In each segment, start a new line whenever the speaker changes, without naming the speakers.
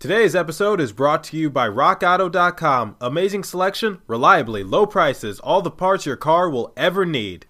Today's episode is brought to you by RockAuto.com. Amazing selection, reliably low prices, all the parts your car will ever need.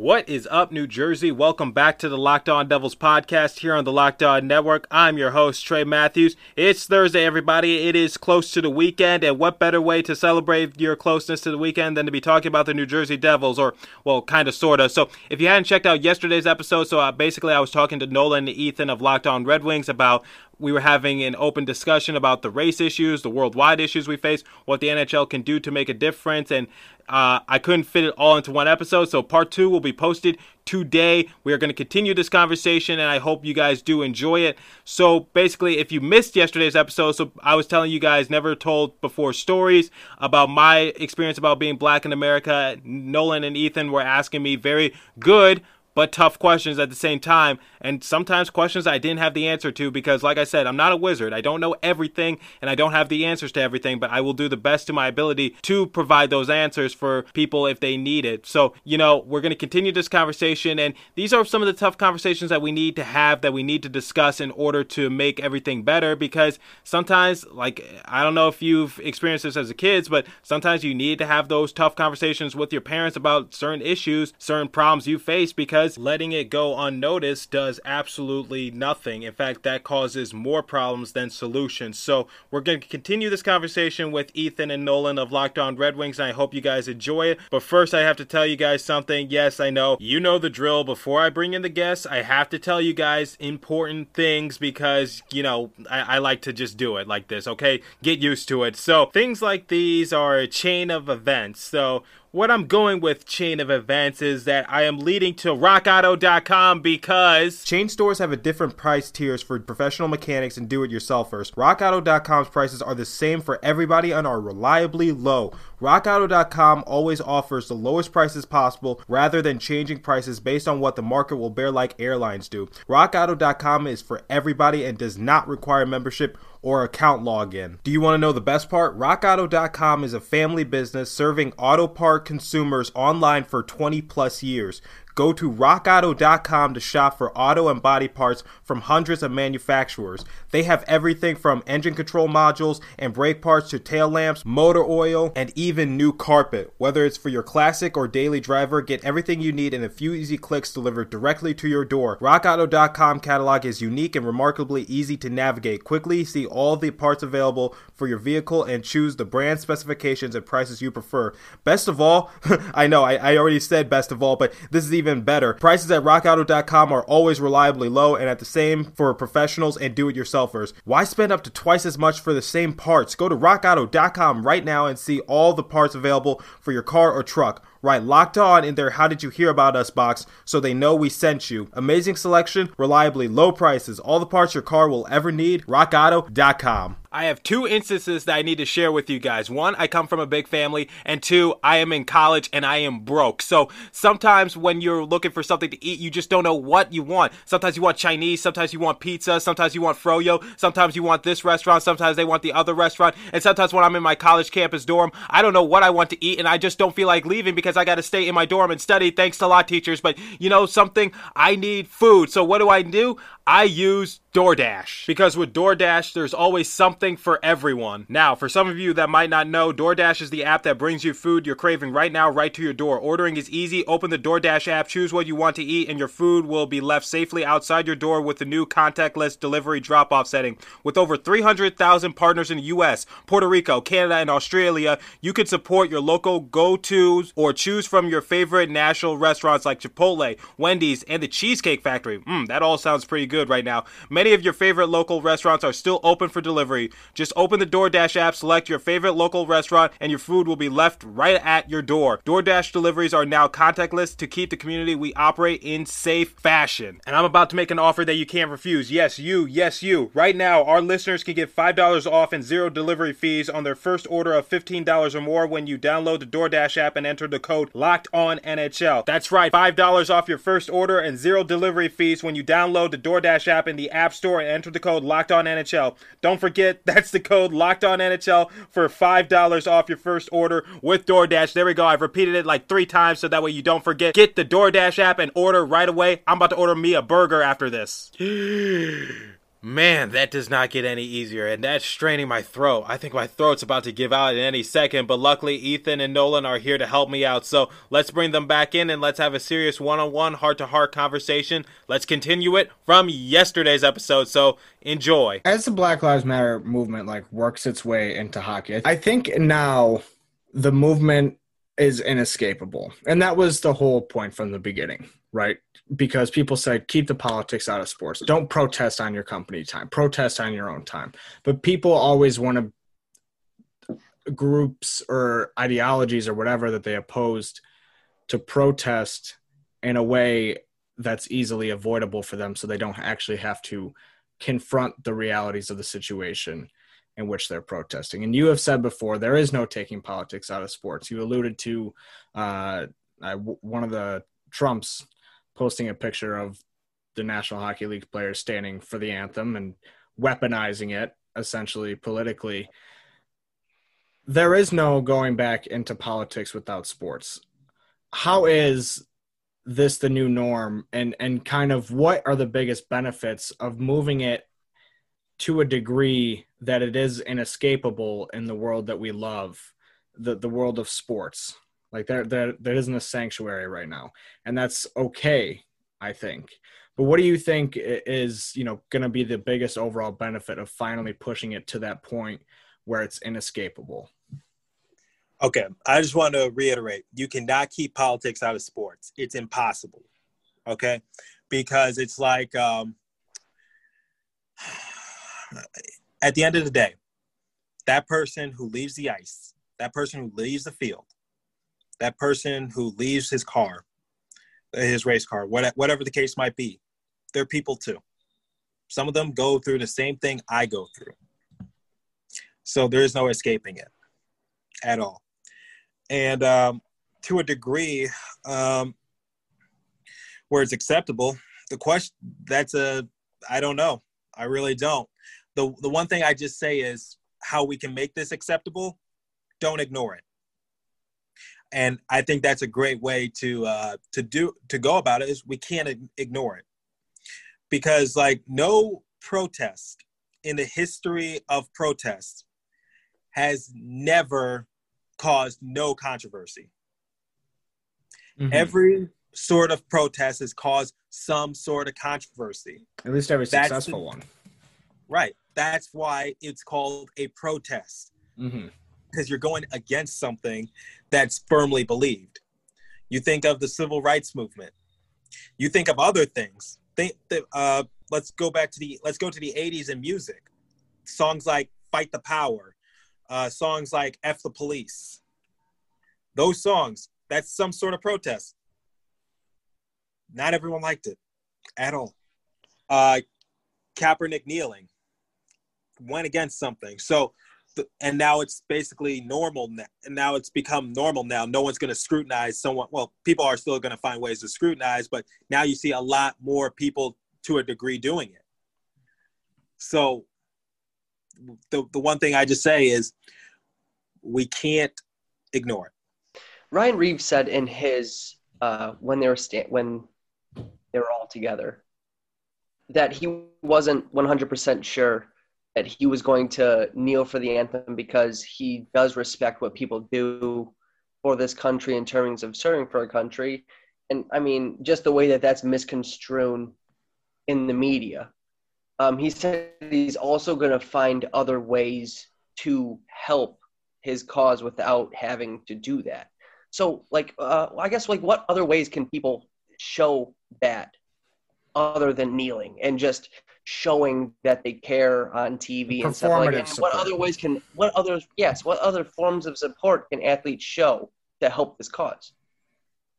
What is up, New Jersey? Welcome back to the Locked On Devils podcast here on the Locked On Network. I'm your host, Trey Matthews. It's Thursday, everybody. It is close to the weekend, and what better way to celebrate your closeness to the weekend than to be talking about the New Jersey Devils, or, well, kind of, sort of. So, if you hadn't checked out yesterday's episode, so I, uh, basically I was talking to Nolan and Ethan of Locked On Red Wings about we were having an open discussion about the race issues, the worldwide issues we face, what the NHL can do to make a difference, and uh, I couldn't fit it all into one episode. So part two will be posted today. We are going to continue this conversation, and I hope you guys do enjoy it. So basically, if you missed yesterday's episode, so I was telling you guys never told before stories about my experience about being black in America. Nolan and Ethan were asking me very good but tough questions at the same time. And sometimes questions I didn't have the answer to because, like I said, I'm not a wizard. I don't know everything and I don't have the answers to everything, but I will do the best to my ability to provide those answers for people if they need it. So, you know, we're going to continue this conversation. And these are some of the tough conversations that we need to have, that we need to discuss in order to make everything better because sometimes, like, I don't know if you've experienced this as a kid, but sometimes you need to have those tough conversations with your parents about certain issues, certain problems you face because because letting it go unnoticed does absolutely nothing. In fact, that causes more problems than solutions. So we're going to continue this conversation with Ethan and Nolan of Locked On Red Wings. And I hope you guys enjoy it. But first, I have to tell you guys something. Yes, I know you know the drill. Before I bring in the guests, I have to tell you guys important things because you know I, I like to just do it like this. Okay, get used to it. So things like these are a chain of events. So what I'm going with chain of events is that I am leading to rockauto.com because chain stores have a different price tiers for professional mechanics and do-it-yourselfers. rockauto.com's prices are the same for everybody and are reliably low. rockauto.com always offers the lowest prices possible rather than changing prices based on what the market will bear like airlines do. rockauto.com is for everybody and does not require membership or account login. Do you want to know the best part? RockAuto.com is a family business serving auto part consumers online for 20 plus years. Go to rockauto.com to shop for auto and body parts from hundreds of manufacturers. They have everything from engine control modules and brake parts to tail lamps, motor oil, and even new carpet. Whether it's for your classic or daily driver, get everything you need in a few easy clicks delivered directly to your door. RockAuto.com catalog is unique and remarkably easy to navigate. Quickly see all the parts available for your vehicle and choose the brand specifications and prices you prefer. Best of all, I know I, I already said best of all, but this is the even better. Prices at rockauto.com are always reliably low and at the same for professionals and do it yourselfers. Why spend up to twice as much for the same parts? Go to rockauto.com right now and see all the parts available for your car or truck right locked on in their How Did You Hear About Us box so they know we sent you. Amazing selection, reliably low prices, all the parts your car will ever need. RockAuto.com. I have two instances that I need to share with you guys. One, I come from a big family, and two, I am in college and I am broke. So sometimes when you're looking for something to eat, you just don't know what you want. Sometimes you want Chinese, sometimes you want pizza, sometimes you want froyo, sometimes you want this restaurant, sometimes they want the other restaurant, and sometimes when I'm in my college campus dorm, I don't know what I want to eat, and I just don't feel like leaving because because I got to stay in my dorm and study. Thanks to law teachers. But you know something? I need food. So what do I do? I use DoorDash. Because with DoorDash, there's always something for everyone. Now, for some of you that might not know, DoorDash is the app that brings you food you're craving right now right to your door. Ordering is easy. Open the DoorDash app, choose what you want to eat, and your food will be left safely outside your door with the new contactless delivery drop off setting. With over 300,000 partners in the US, Puerto Rico, Canada, and Australia, you can support your local go tos or choose from your favorite national restaurants like Chipotle, Wendy's, and the Cheesecake Factory. Mmm, that all sounds pretty good right now. Many of your favorite local restaurants are still open for delivery. Just open the DoorDash app, select your favorite local restaurant, and your food will be left right at your door. DoorDash deliveries are now contactless to keep the community we operate in safe fashion. And I'm about to make an offer that you can't refuse. Yes, you, yes, you. Right now, our listeners can get $5 off and zero delivery fees on their first order of $15 or more when you download the DoorDash app and enter the code code locked on NHL. That's right, $5 off your first order and zero delivery fees when you download the DoorDash app in the App Store and enter the code locked on NHL. Don't forget, that's the code locked on NHL for $5 off your first order with DoorDash. There we go. I've repeated it like three times so that way you don't forget. Get the DoorDash app and order right away. I'm about to order me a burger after this. Man, that does not get any easier, and that's straining my throat. I think my throat's about to give out in any second, but luckily Ethan and Nolan are here to help me out. So let's bring them back in and let's have a serious one on one, heart to heart conversation. Let's continue it from yesterday's episode. So enjoy.
As the Black Lives Matter movement like works its way into hockey, I think now the movement is inescapable. And that was the whole point from the beginning, right? Because people said, keep the politics out of sports. Don't protest on your company time, protest on your own time. But people always want to, groups or ideologies or whatever that they opposed to protest in a way that's easily avoidable for them so they don't actually have to confront the realities of the situation in which they're protesting. And you have said before there is no taking politics out of sports. You alluded to uh, I, one of the Trumps posting a picture of the National Hockey League players standing for the anthem and weaponizing it essentially politically. There is no going back into politics without sports. How is this the new norm and and kind of what are the biggest benefits of moving it to a degree that it is inescapable in the world that we love, the the world of sports. Like there there there isn't a sanctuary right now, and that's okay, I think. But what do you think is you know going to be the biggest overall benefit of finally pushing it to that point where it's inescapable?
Okay, I just want to reiterate: you cannot keep politics out of sports. It's impossible. Okay, because it's like. Um, at the end of the day, that person who leaves the ice, that person who leaves the field, that person who leaves his car, his race car, whatever the case might be, they're people too. Some of them go through the same thing I go through. So there is no escaping it at all. And um, to a degree, um, where it's acceptable, the question that's a I don't know. I really don't the the one thing I just say is how we can make this acceptable. Don't ignore it. And I think that's a great way to uh, to do to go about it is we can't ignore it because like no protest in the history of protests has never caused no controversy. Mm-hmm. Every sort of protest has caused some sort of controversy.
At least every successful the, one.
Right. That's why it's called a protest. Mm-hmm. Because mm-hmm. you're going against something that's firmly believed. You think of the civil rights movement. You think of other things. Think that, uh, let's go back to the let's go to the 80s in music. Songs like "Fight the Power," uh, songs like "F the Police." Those songs. That's some sort of protest. Not everyone liked it at all. Uh, Kaepernick kneeling went against something. So, and now it's basically normal now. And now it's become normal now. No one's going to scrutinize someone. Well, people are still going to find ways to scrutinize, but now you see a lot more people to a degree doing it. So, the, the one thing I just say is we can't ignore it.
Ryan Reaves said in his uh, when they were sta- when they were all together that he wasn't 100% sure that he was going to kneel for the anthem because he does respect what people do for this country in terms of serving for a country. And I mean, just the way that that's misconstrued in the media. Um, he said he's also going to find other ways to help his cause without having to do that. So, like, uh, I guess, like, what other ways can people show that other than kneeling and just showing that they care on TV and stuff like that. Support. What other ways can what other yes, what other forms of support can athletes show to help this cause?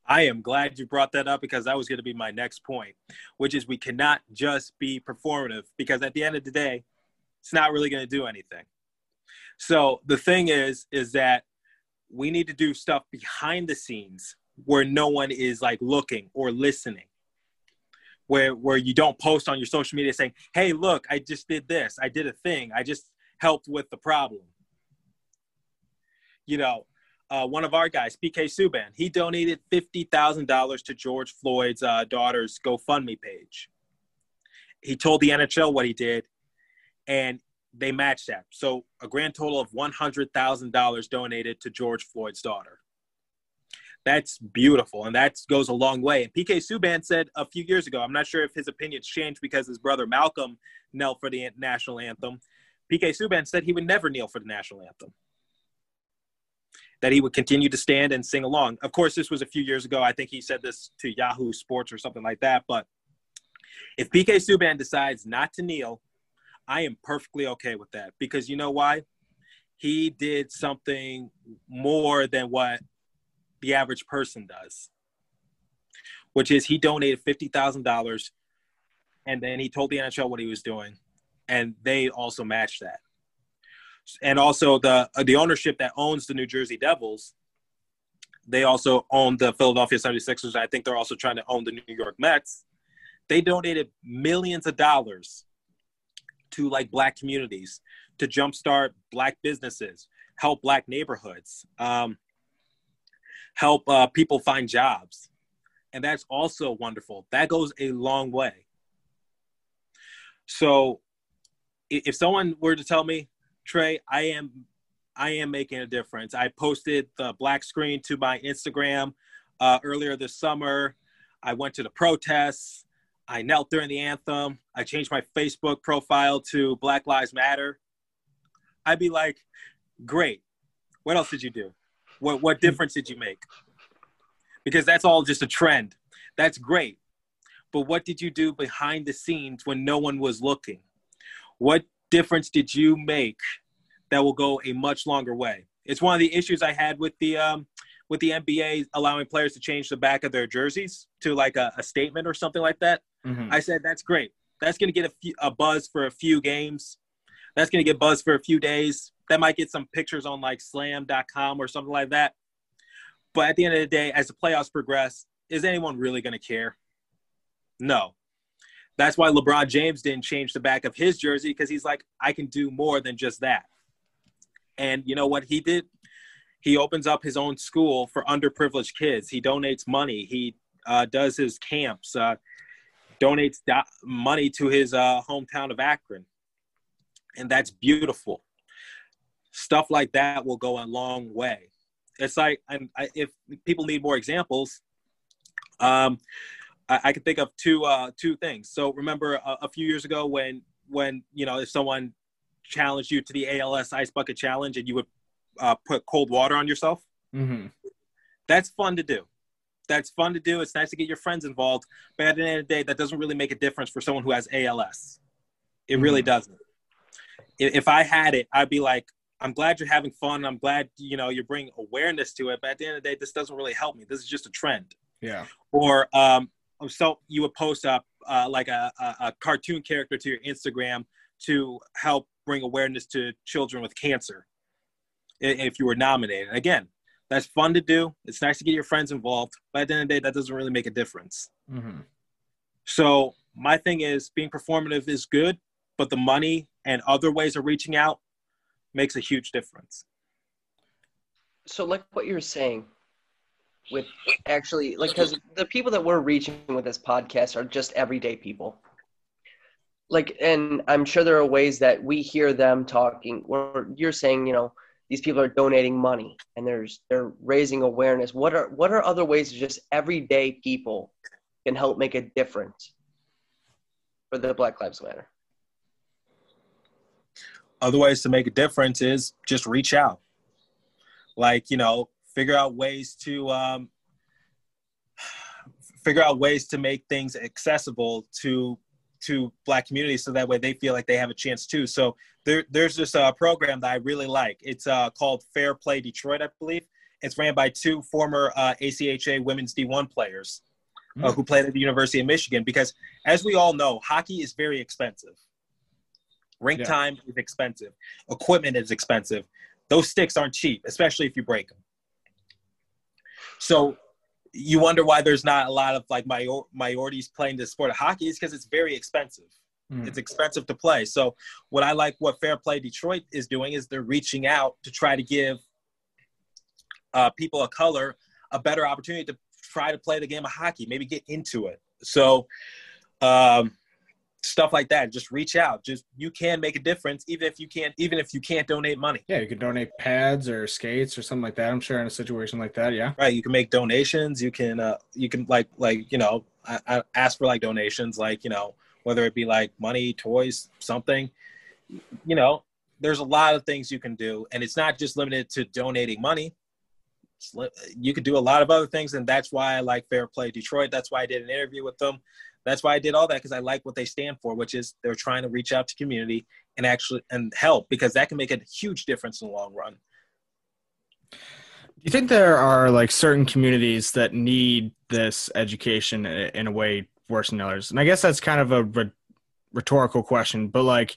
I am glad you brought that up because that was going to be my next point, which is we cannot just be performative because at the end of the day, it's not really going to do anything. So the thing is is that we need to do stuff behind the scenes where no one is like looking or listening where where you don't post on your social media saying, "Hey, look, I just did this. I did a thing. I just helped with the problem." You know, uh, one of our guys, PK Subban, he donated fifty thousand dollars to George Floyd's uh, daughter's GoFundMe page. He told the NHL what he did, and they matched that. So a grand total of one hundred thousand dollars donated to George Floyd's daughter. That's beautiful, and that goes a long way. And PK Subban said a few years ago, I'm not sure if his opinions changed because his brother Malcolm knelt for the national anthem. PK Subban said he would never kneel for the national anthem. That he would continue to stand and sing along. Of course, this was a few years ago. I think he said this to Yahoo Sports or something like that. But if PK Subban decides not to kneel, I am perfectly okay with that because you know why? He did something more than what the average person does, which is he donated fifty thousand dollars, and then he told the NHL what he was doing, and they also matched that. And also the uh, the ownership that owns the New Jersey Devils, they also own the Philadelphia 76ers. I think they're also trying to own the New York Mets. They donated millions of dollars to like black communities to jumpstart black businesses help black neighborhoods um, help uh, people find jobs. And that's also wonderful. That goes a long way. So if someone were to tell me, Trey, I am I am making a difference. I posted the black screen to my Instagram uh, earlier this summer. I went to the protests. I knelt during the anthem. I changed my Facebook profile to Black Lives Matter. I'd be like, great. What else did you do? What what difference did you make? Because that's all just a trend. That's great. But what did you do behind the scenes when no one was looking? What difference did you make that will go a much longer way? It's one of the issues I had with the um, with the NBA allowing players to change the back of their jerseys to like a, a statement or something like that. Mm-hmm. I said that's great. That's going to get a, few, a buzz for a few games. That's going to get buzz for a few days that might get some pictures on like slam.com or something like that. But at the end of the day, as the playoffs progress, is anyone really going to care? No. That's why LeBron James didn't change the back of his jersey because he's like, I can do more than just that. And you know what he did? He opens up his own school for underprivileged kids. He donates money. He uh, does his camps, uh, donates do- money to his uh, hometown of Akron. And that's beautiful stuff like that will go a long way. It's like, and I, if people need more examples, um, I, I can think of two uh, two things. So remember a, a few years ago when when you know if someone challenged you to the ALS Ice Bucket Challenge and you would uh, put cold water on yourself. Mm-hmm. That's fun to do. That's fun to do. It's nice to get your friends involved, but at the end of the day, that doesn't really make a difference for someone who has ALS. It mm-hmm. really doesn't. If I had it, I'd be like, I'm glad you're having fun. I'm glad you know you're bringing awareness to it. But at the end of the day, this doesn't really help me. This is just a trend. Yeah. Or um, oh, so you would post up uh, like a, a, a cartoon character to your Instagram to help bring awareness to children with cancer. If you were nominated, again, that's fun to do. It's nice to get your friends involved. But at the end of the day, that doesn't really make a difference. Mm-hmm. So my thing is being performative is good, but the money and other ways of reaching out makes a huge difference.
So, like what you are saying, with actually, like, because the people that we're reaching with this podcast are just everyday people. Like, and I'm sure there are ways that we hear them talking, Where you're saying, you know, these people are donating money and there's they're raising awareness. What are what are other ways that just everyday people can help make a difference for the Black Lives Matter?
other ways to make a difference is just reach out like you know figure out ways to um, figure out ways to make things accessible to to black communities so that way they feel like they have a chance too so there, there's this uh, program that i really like it's uh, called fair play detroit i believe it's ran by two former uh, acha women's d1 players mm. who played at the university of michigan because as we all know hockey is very expensive Ring yeah. time is expensive. Equipment is expensive. Those sticks aren't cheap, especially if you break them. So you wonder why there's not a lot of like minorities playing the sport of hockey is because it's very expensive. Mm. It's expensive to play. So what I like what Fair Play Detroit is doing is they're reaching out to try to give uh, people of color a better opportunity to try to play the game of hockey, maybe get into it. So um, stuff like that just reach out just you can make a difference even if you can't even if you can't donate money
yeah you could donate pads or skates or something like that i'm sure in a situation like that yeah
right you can make donations you can uh you can like like you know I, I ask for like donations like you know whether it be like money toys something you know there's a lot of things you can do and it's not just limited to donating money you could do a lot of other things and that's why i like fair play detroit that's why i did an interview with them that's why I did all that because I like what they stand for, which is they're trying to reach out to community and actually and help because that can make a huge difference in the long run.
Do you think there are like certain communities that need this education in a way worse than others? And I guess that's kind of a rhetorical question, but like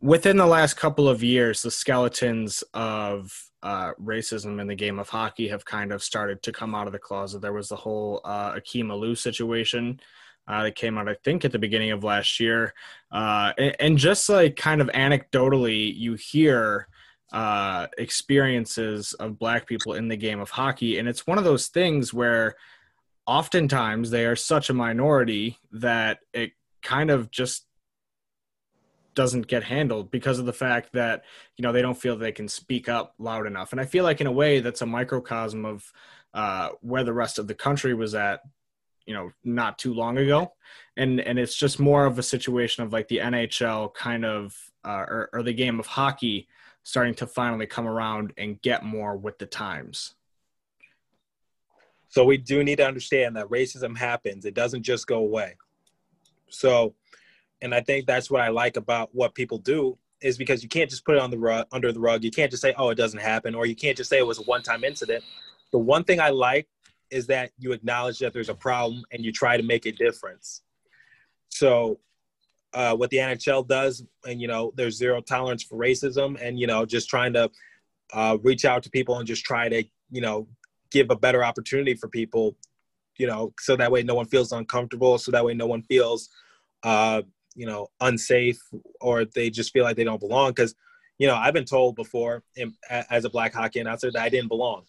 within the last couple of years, the skeletons of uh, racism in the game of hockey have kind of started to come out of the closet. There was the whole uh, Akim Aliu situation uh, that came out, I think, at the beginning of last year. Uh, and, and, just like kind of anecdotally, you hear uh, experiences of Black people in the game of hockey. And it's one of those things where oftentimes they are such a minority that it kind of just doesn't get handled because of the fact that you know they don't feel they can speak up loud enough and i feel like in a way that's a microcosm of uh, where the rest of the country was at you know not too long ago and and it's just more of a situation of like the nhl kind of uh, or, or the game of hockey starting to finally come around and get more with the times
so we do need to understand that racism happens it doesn't just go away so and i think that's what i like about what people do is because you can't just put it on the rug under the rug you can't just say oh it doesn't happen or you can't just say it was a one time incident the one thing i like is that you acknowledge that there's a problem and you try to make a difference. So, uh, what the NHL does, and you know, there's zero tolerance for racism, and you know, just trying to uh, reach out to people and just try to, you know, give a better opportunity for people, you know, so that way no one feels uncomfortable, so that way no one feels, uh, you know, unsafe or they just feel like they don't belong. Because, you know, I've been told before in, as a black hockey announcer that I didn't belong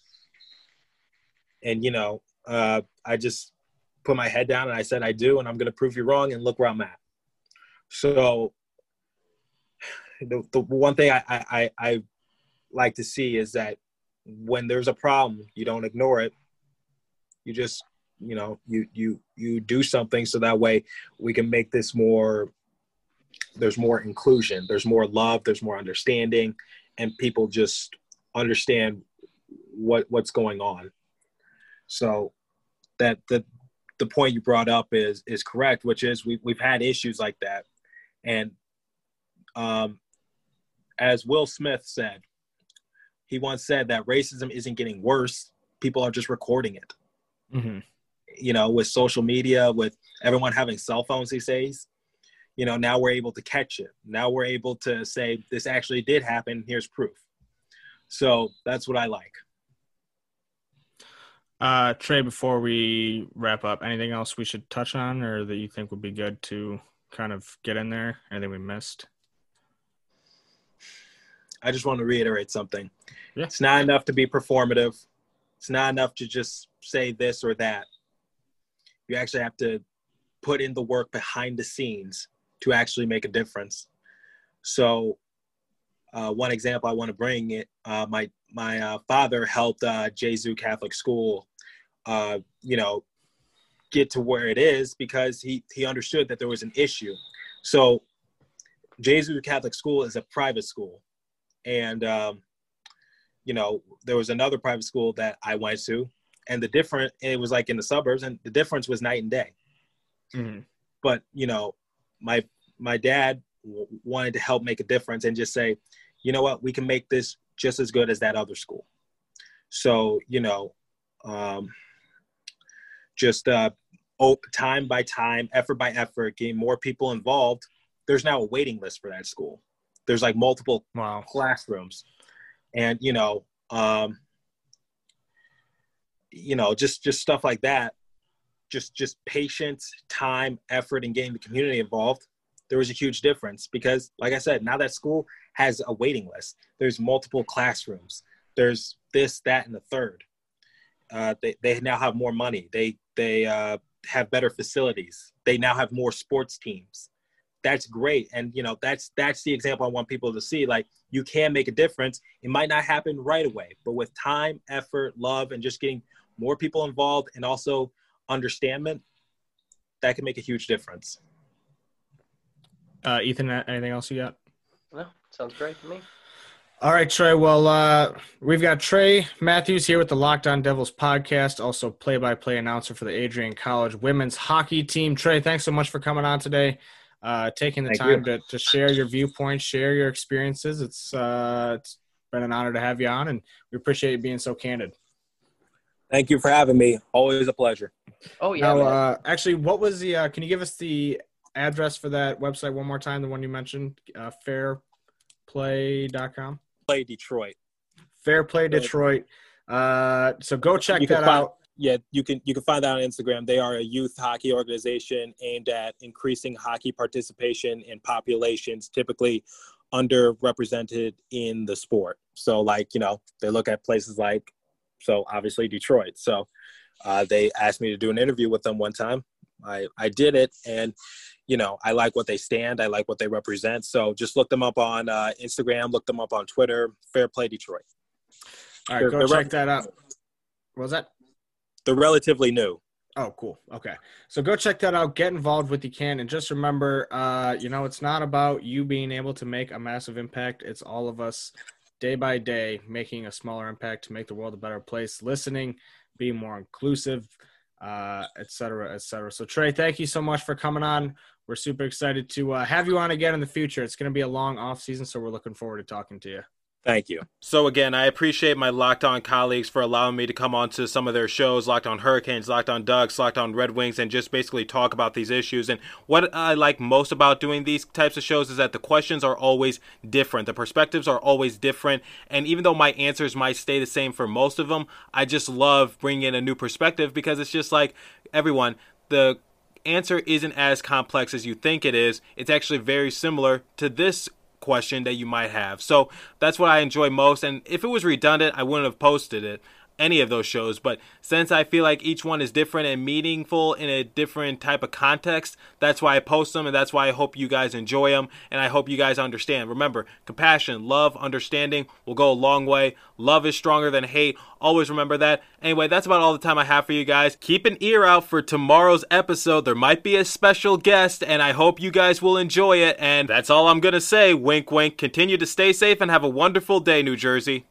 and you know, uh, I just put my head down and I said I do, and I'm gonna prove you wrong, and look where I'm at. So the, the one thing I, I, I like to see is that when there's a problem, you don't ignore it. You just you know you you you do something so that way we can make this more there's more inclusion there's more love there's more understanding and people just understand what what's going on so that the the point you brought up is is correct, which is we we've had issues like that, and um, as Will Smith said, he once said that racism isn't getting worse; people are just recording it. Mm-hmm. You know, with social media, with everyone having cell phones these days, you know, now we're able to catch it. Now we're able to say this actually did happen. Here's proof. So that's what I like.
Uh, Trey, before we wrap up, anything else we should touch on or that you think would be good to kind of get in there? Anything we missed?
I just want to reiterate something. Yeah. It's not enough to be performative. It's not enough to just say this or that. You actually have to put in the work behind the scenes to actually make a difference. So, uh, one example I want to bring it, uh, my my uh, father helped uh, Gesu Catholic School uh, you know, get to where it is because he he understood that there was an issue. So, Jesuit Catholic School is a private school, and um, you know there was another private school that I went to, and the different it was like in the suburbs, and the difference was night and day. Mm-hmm. But you know, my my dad w- wanted to help make a difference and just say, you know what, we can make this just as good as that other school. So you know. Um, just uh, time by time, effort by effort, getting more people involved. There's now a waiting list for that school. There's like multiple wow. classrooms, and you know, um, you know, just just stuff like that. Just just patience, time, effort, and getting the community involved. There was a huge difference because, like I said, now that school has a waiting list. There's multiple classrooms. There's this, that, and the third uh, they, they now have more money. They, they uh, have better facilities. They now have more sports teams. That's great. And, you know, that's, that's the example I want people to see. Like, you can make a difference. It might not happen right away, but with time, effort, love, and just getting more people involved and also understanding, that can make a huge difference.
Uh, Ethan, anything else you got?
No, sounds great to me.
All right, Trey. Well, uh, we've got Trey Matthews here with the Locked On Devils podcast, also play by play announcer for the Adrian College women's hockey team. Trey, thanks so much for coming on today, uh, taking the Thank time to, to, share your viewpoints, share your experiences. It's, uh, it's been an honor to have you on, and we appreciate you being so candid.
Thank you for having me. Always a pleasure.
Oh, yeah. Now, uh, actually, what was the, uh, can you give us the address for that website one more time, the one you mentioned, uh, fairplay.com?
play Detroit.
Fair play Detroit. Uh, so go check that
find,
out.
Yeah, you can you can find that on Instagram. They are a youth hockey organization aimed at increasing hockey participation in populations typically underrepresented in the sport. So like you know they look at places like so obviously Detroit. So uh, they asked me to do an interview with them one time. I I did it and you know, I like what they stand. I like what they represent. So just look them up on uh, Instagram, look them up on Twitter. Fair Play Detroit.
All right, they're, go they're check that out. What was that?
They're relatively new.
Oh, cool. Okay. So go check that out. Get involved with you can. And just remember, uh, you know, it's not about you being able to make a massive impact. It's all of us day by day making a smaller impact to make the world a better place, listening, being more inclusive, uh, et cetera, et cetera. So, Trey, thank you so much for coming on we're super excited to uh, have you on again in the future. It's going to be a long off season, so we're looking forward to talking to you.
Thank you. So again, I appreciate my Locked On colleagues for allowing me to come on to some of their shows, Locked On Hurricanes, Locked On Ducks, Locked On Red Wings, and just basically talk about these issues. And what I like most about doing these types of shows is that the questions are always different, the perspectives are always different, and even though my answers might stay the same for most of them, I just love bringing in a new perspective because it's just like everyone the answer isn't as complex as you think it is. It's actually very similar to this question that you might have. So that's what I enjoy most. And if it was redundant, I wouldn't have posted it any of those shows, but since I feel like each one is different and meaningful in a different type of context, that's why I post them and that's why I hope you guys enjoy them and I hope you guys understand. Remember, compassion, love, understanding will go a long way. Love is stronger than hate. Always remember that. Anyway, that's about all the time I have for you guys. Keep an ear out for tomorrow's episode. There might be a special guest and I hope you guys will enjoy it. And that's all I'm going to say. Wink, wink. Continue to stay safe and have a wonderful day, New Jersey.